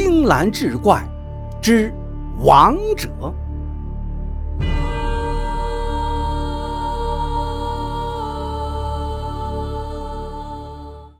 青蓝志怪之王者。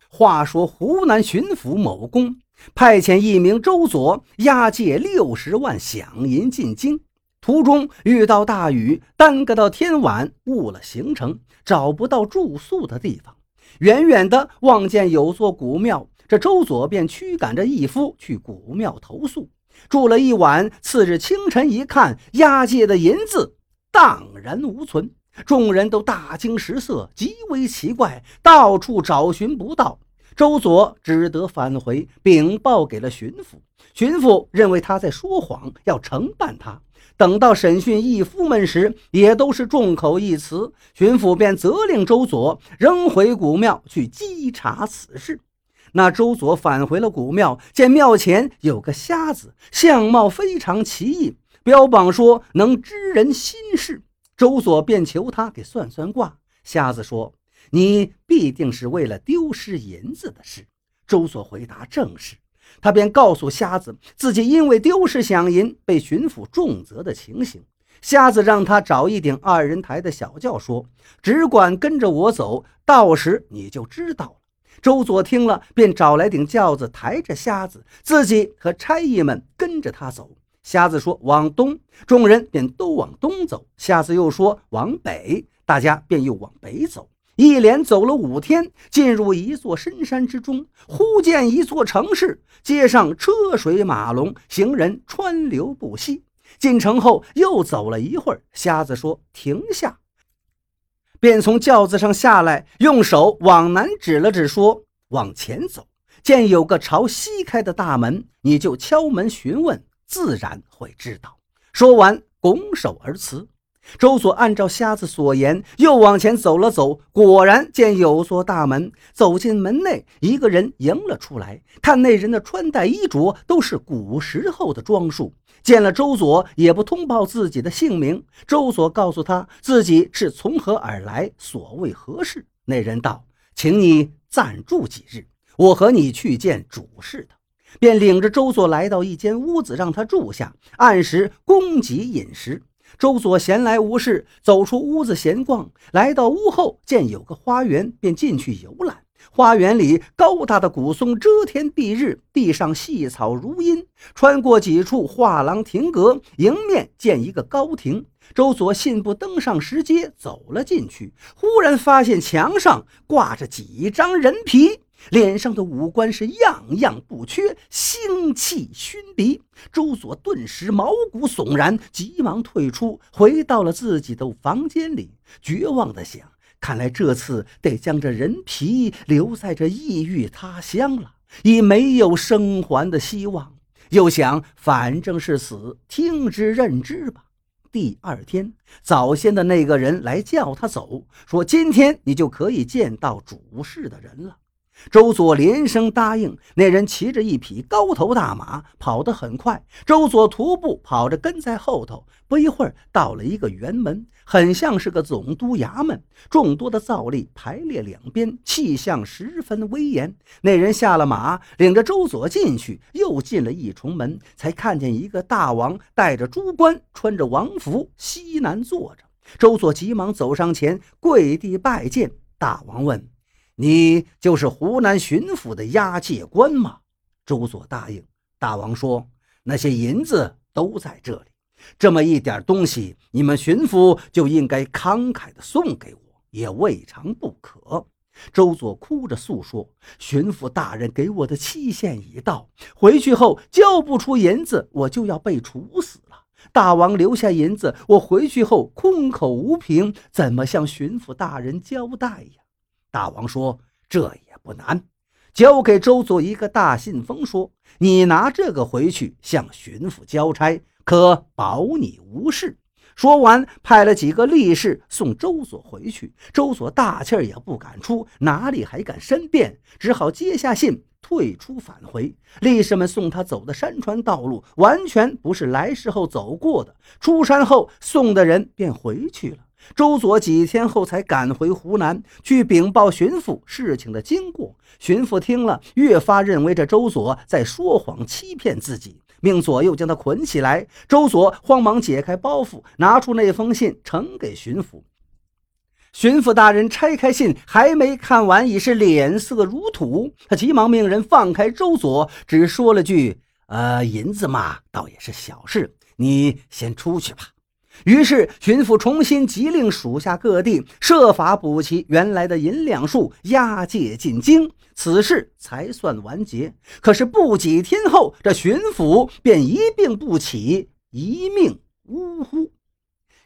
话说湖南巡抚某公派遣一名周佐押解六十万饷银进京，途中遇到大雨，耽搁到天晚，误了行程，找不到住宿的地方。远远的望见有座古庙，这周佐便驱赶着义夫去古庙投宿，住了一晚。次日清晨一看，押解的银子荡然无存，众人都大惊失色，极为奇怪，到处找寻不到。周佐只得返回禀报给了巡抚，巡抚认为他在说谎，要惩办他。等到审讯义夫们时，也都是众口一词，巡抚便责令周佐仍回古庙去稽查此事。那周佐返回了古庙，见庙前有个瞎子，相貌非常奇异，标榜说能知人心事。周佐便求他给算算卦。瞎子说。你必定是为了丢失银子的事。周佐回答正是，他便告诉瞎子自己因为丢失饷银被巡抚重责的情形。瞎子让他找一顶二人抬的小轿，说只管跟着我走，到时你就知道了。周佐听了，便找来顶轿子，抬着瞎子，自己和差役们跟着他走。瞎子说往东，众人便都往东走。瞎子又说往北，大家便又往北走。一连走了五天，进入一座深山之中，忽见一座城市，街上车水马龙，行人川流不息。进城后又走了一会儿，瞎子说：“停下。”便从轿子上下来，用手往南指了指，说：“往前走，见有个朝西开的大门，你就敲门询问，自然会知道。”说完，拱手而辞。周所按照瞎子所言，又往前走了走，果然见有座大门。走进门内，一个人迎了出来。看那人的穿戴衣着都是古时候的装束。见了周所，也不通报自己的姓名。周所告诉他自己是从何而来，所谓何事。那人道：“请你暂住几日，我和你去见主事的。”便领着周所来到一间屋子，让他住下，按时供给饮食。周佐闲来无事，走出屋子闲逛。来到屋后，见有个花园，便进去游览。花园里高大的古松遮天蔽日，地上细草如茵。穿过几处画廊亭阁，迎面见一个高亭。周佐信步登上石阶，走了进去。忽然发现墙上挂着几张人皮。脸上的五官是样样不缺，腥气熏鼻。周佐顿时毛骨悚然，急忙退出，回到了自己的房间里，绝望地想：看来这次得将这人皮留在这异域他乡了，已没有生还的希望。又想，反正是死，听之任之吧。第二天早先的那个人来叫他走，说今天你就可以见到主事的人了。周佐连声答应。那人骑着一匹高头大马，跑得很快。周佐徒步跑着跟在后头。不一会儿，到了一个园门，很像是个总督衙门，众多的皂隶排列两边，气象十分威严。那人下了马，领着周佐进去，又进了一重门，才看见一个大王带着朱冠，穿着王服，西南坐着。周佐急忙走上前，跪地拜见。大王问。你就是湖南巡抚的押解官吗？周佐答应。大王说：“那些银子都在这里，这么一点东西，你们巡抚就应该慷慨地送给我，也未尝不可。”周佐哭着诉说：“巡抚大人给我的期限已到，回去后交不出银子，我就要被处死了。大王留下银子，我回去后空口无凭，怎么向巡抚大人交代呀？”大王说：“这也不难，交给周佐一个大信封，说你拿这个回去向巡抚交差，可保你无事。”说完，派了几个力士送周佐回去。周佐大气儿也不敢出，哪里还敢申辩？只好接下信，退出返回。力士们送他走的山川道路，完全不是来时候走过的。出山后，送的人便回去了。周佐几天后才赶回湖南，去禀报巡抚事情的经过。巡抚听了，越发认为这周佐在说谎欺骗自己，命左右将他捆起来。周佐慌忙解开包袱，拿出那封信呈给巡抚。巡抚大人拆开信，还没看完，已是脸色如土。他急忙命人放开周佐，只说了句：“呃，银子嘛，倒也是小事，你先出去吧。”于是，巡抚重新急令属下各地设法补齐原来的银两数，押解进京，此事才算完结。可是不几天后，这巡抚便一病不起，一命呜呼。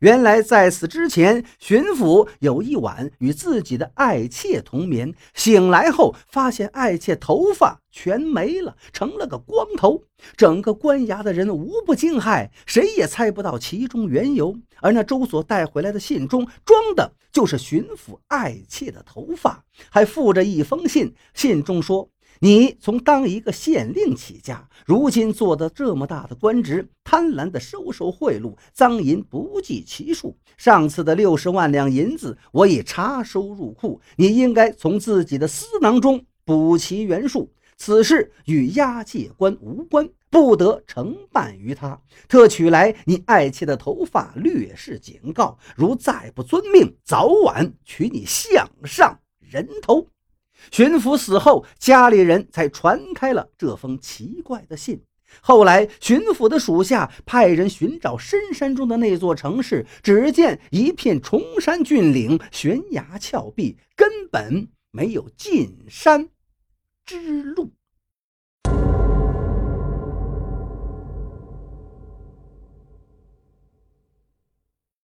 原来在此之前，巡抚有一晚与自己的爱妾同眠，醒来后发现爱妾头发全没了，成了个光头。整个官衙的人无不惊骇，谁也猜不到其中缘由。而那周所带回来的信中装的就是巡抚爱妾的头发，还附着一封信，信中说。你从当一个县令起家，如今做的这么大的官职，贪婪的收受贿赂，赃银不计其数。上次的六十万两银子，我已查收入库，你应该从自己的私囊中补齐原数。此事与押解官无关，不得承办于他。特取来你爱妾的头发，略示警告：如再不遵命，早晚取你项上人头。巡抚死后，家里人才传开了这封奇怪的信。后来，巡抚的属下派人寻找深山中的那座城市，只见一片崇山峻岭、悬崖峭壁，根本没有进山之路。